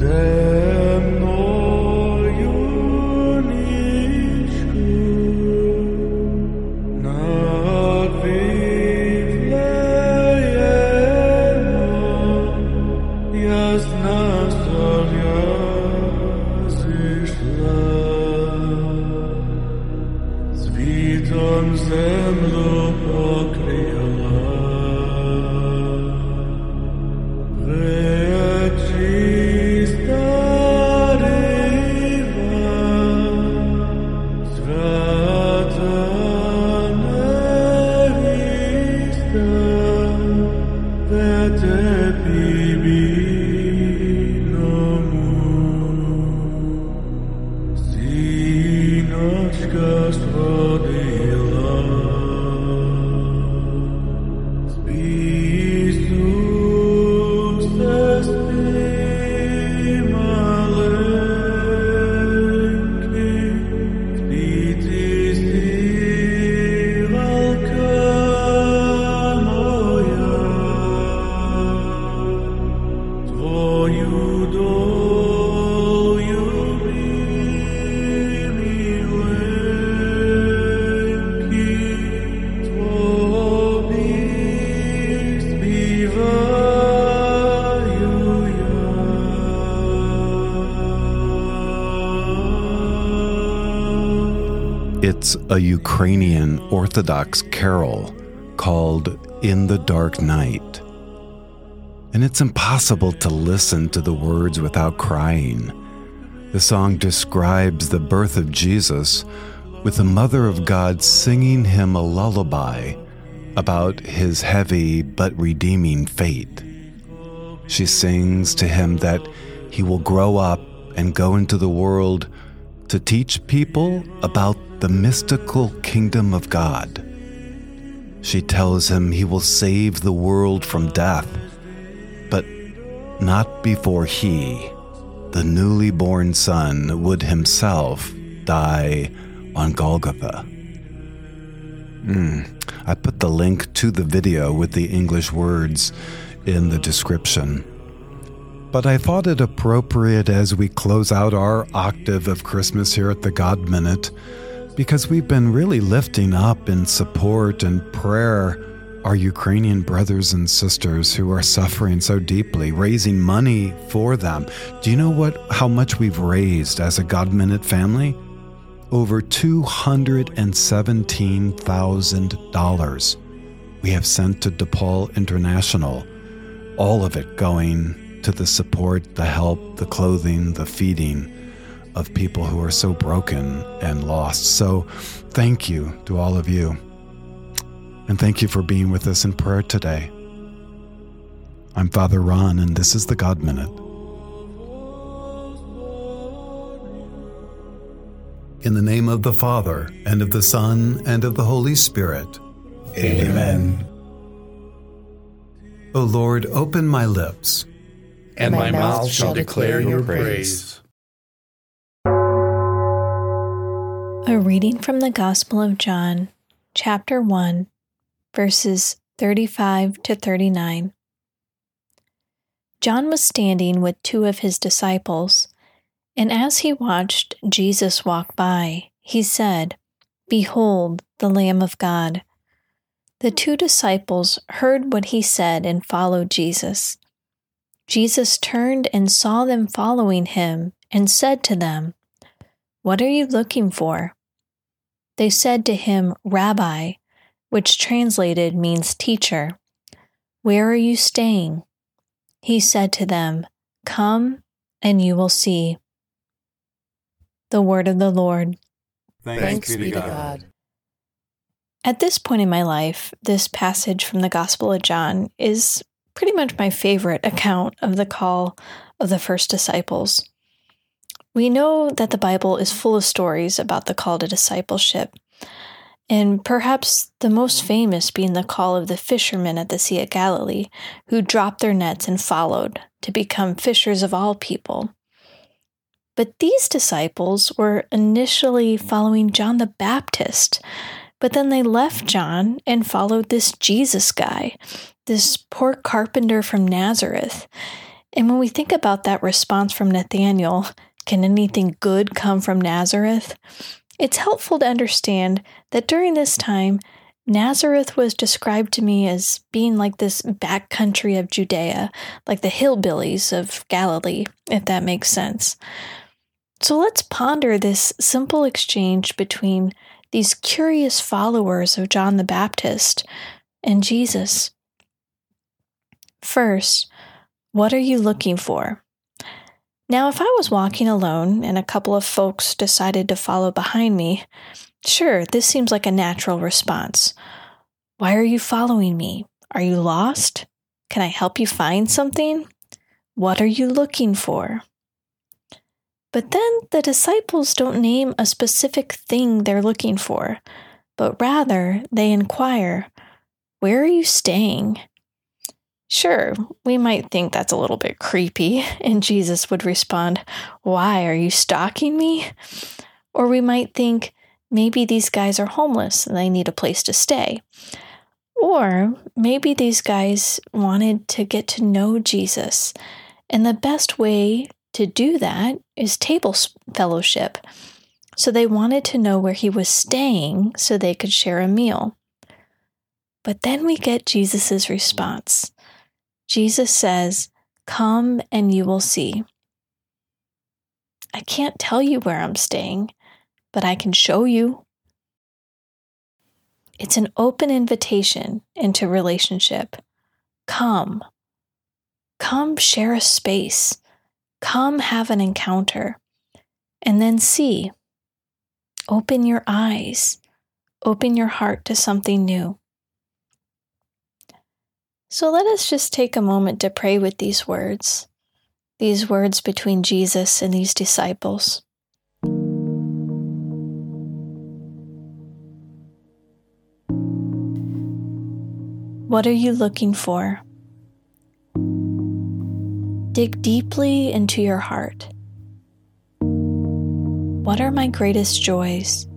It's Ukrainian Orthodox carol called In the Dark Night. And it's impossible to listen to the words without crying. The song describes the birth of Jesus with the Mother of God singing him a lullaby about his heavy but redeeming fate. She sings to him that he will grow up and go into the world to teach people about the mystical kingdom of God. She tells him he will save the world from death, but not before he, the newly born son, would himself die on Golgotha. Mm. I put the link to the video with the English words in the description. But I thought it appropriate as we close out our octave of Christmas here at the God Minute because we've been really lifting up in support and prayer our Ukrainian brothers and sisters who are suffering so deeply, raising money for them. Do you know what how much we've raised as a God Minute family? Over $217,000 we have sent to DePaul International, all of it going to the support, the help, the clothing, the feeding of people who are so broken and lost. So, thank you to all of you. And thank you for being with us in prayer today. I'm Father Ron, and this is the God Minute. In the name of the Father, and of the Son, and of the Holy Spirit. Amen. O Lord, open my lips, and my mouth shall declare your praise. A reading from the Gospel of John, chapter 1, verses 35 to 39. John was standing with two of his disciples, and as he watched Jesus walk by, he said, Behold, the Lamb of God. The two disciples heard what he said and followed Jesus. Jesus turned and saw them following him and said to them, What are you looking for? They said to him, Rabbi, which translated means teacher, where are you staying? He said to them, Come and you will see. The word of the Lord. Thanks, Thanks be to God. At this point in my life, this passage from the Gospel of John is pretty much my favorite account of the call of the first disciples. We know that the Bible is full of stories about the call to discipleship, and perhaps the most famous being the call of the fishermen at the Sea of Galilee, who dropped their nets and followed to become fishers of all people. But these disciples were initially following John the Baptist, but then they left John and followed this Jesus guy, this poor carpenter from Nazareth. And when we think about that response from Nathanael, can anything good come from Nazareth? It's helpful to understand that during this time, Nazareth was described to me as being like this back country of Judea, like the hillbillies of Galilee, if that makes sense. So let's ponder this simple exchange between these curious followers of John the Baptist and Jesus. First, what are you looking for? Now, if I was walking alone and a couple of folks decided to follow behind me, sure, this seems like a natural response. Why are you following me? Are you lost? Can I help you find something? What are you looking for? But then the disciples don't name a specific thing they're looking for, but rather they inquire, Where are you staying? Sure, we might think that's a little bit creepy, and Jesus would respond, Why are you stalking me? Or we might think, maybe these guys are homeless and they need a place to stay. Or maybe these guys wanted to get to know Jesus, and the best way to do that is table fellowship. So they wanted to know where he was staying so they could share a meal. But then we get Jesus' response. Jesus says, Come and you will see. I can't tell you where I'm staying, but I can show you. It's an open invitation into relationship. Come. Come share a space. Come have an encounter. And then see. Open your eyes. Open your heart to something new. So let us just take a moment to pray with these words, these words between Jesus and these disciples. What are you looking for? Dig deeply into your heart. What are my greatest joys?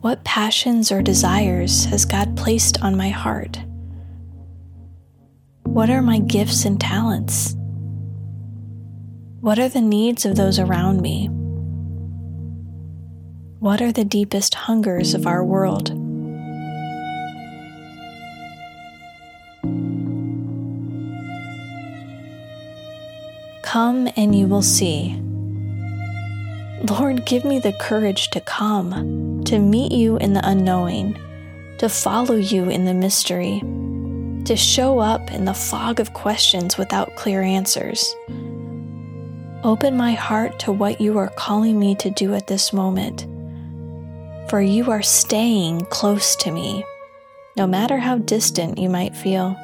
What passions or desires has God placed on my heart? What are my gifts and talents? What are the needs of those around me? What are the deepest hungers of our world? Come and you will see. Lord, give me the courage to come, to meet you in the unknowing, to follow you in the mystery to show up in the fog of questions without clear answers. Open my heart to what you are calling me to do at this moment, for you are staying close to me, no matter how distant you might feel.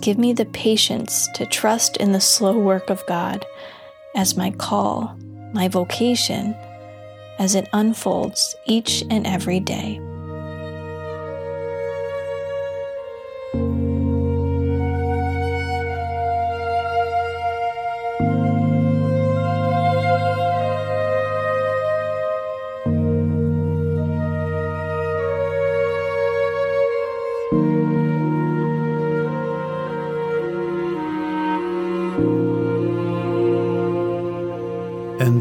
Give me the patience to trust in the slow work of God as my call, my vocation, as it unfolds each and every day.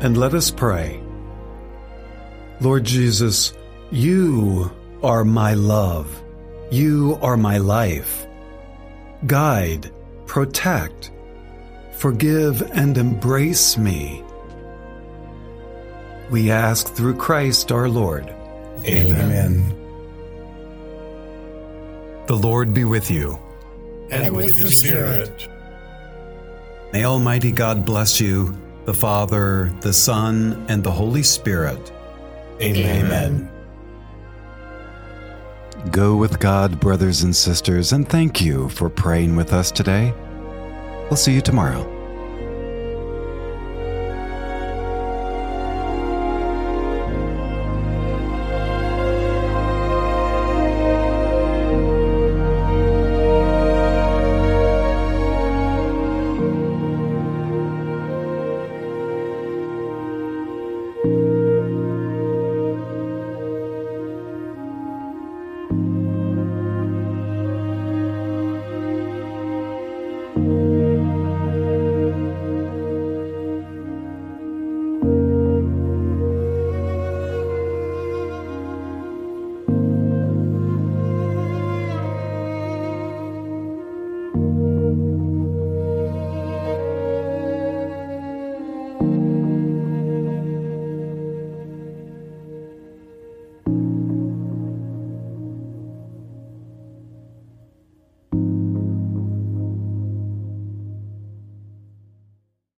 And let us pray. Lord Jesus, you are my love. You are my life. Guide, protect, forgive, and embrace me. We ask through Christ our Lord. Amen. The Lord be with you. And with your spirit. May Almighty God bless you, the Father, the Son, and the Holy Spirit. Amen. Go with God, brothers and sisters, and thank you for praying with us today. We'll see you tomorrow.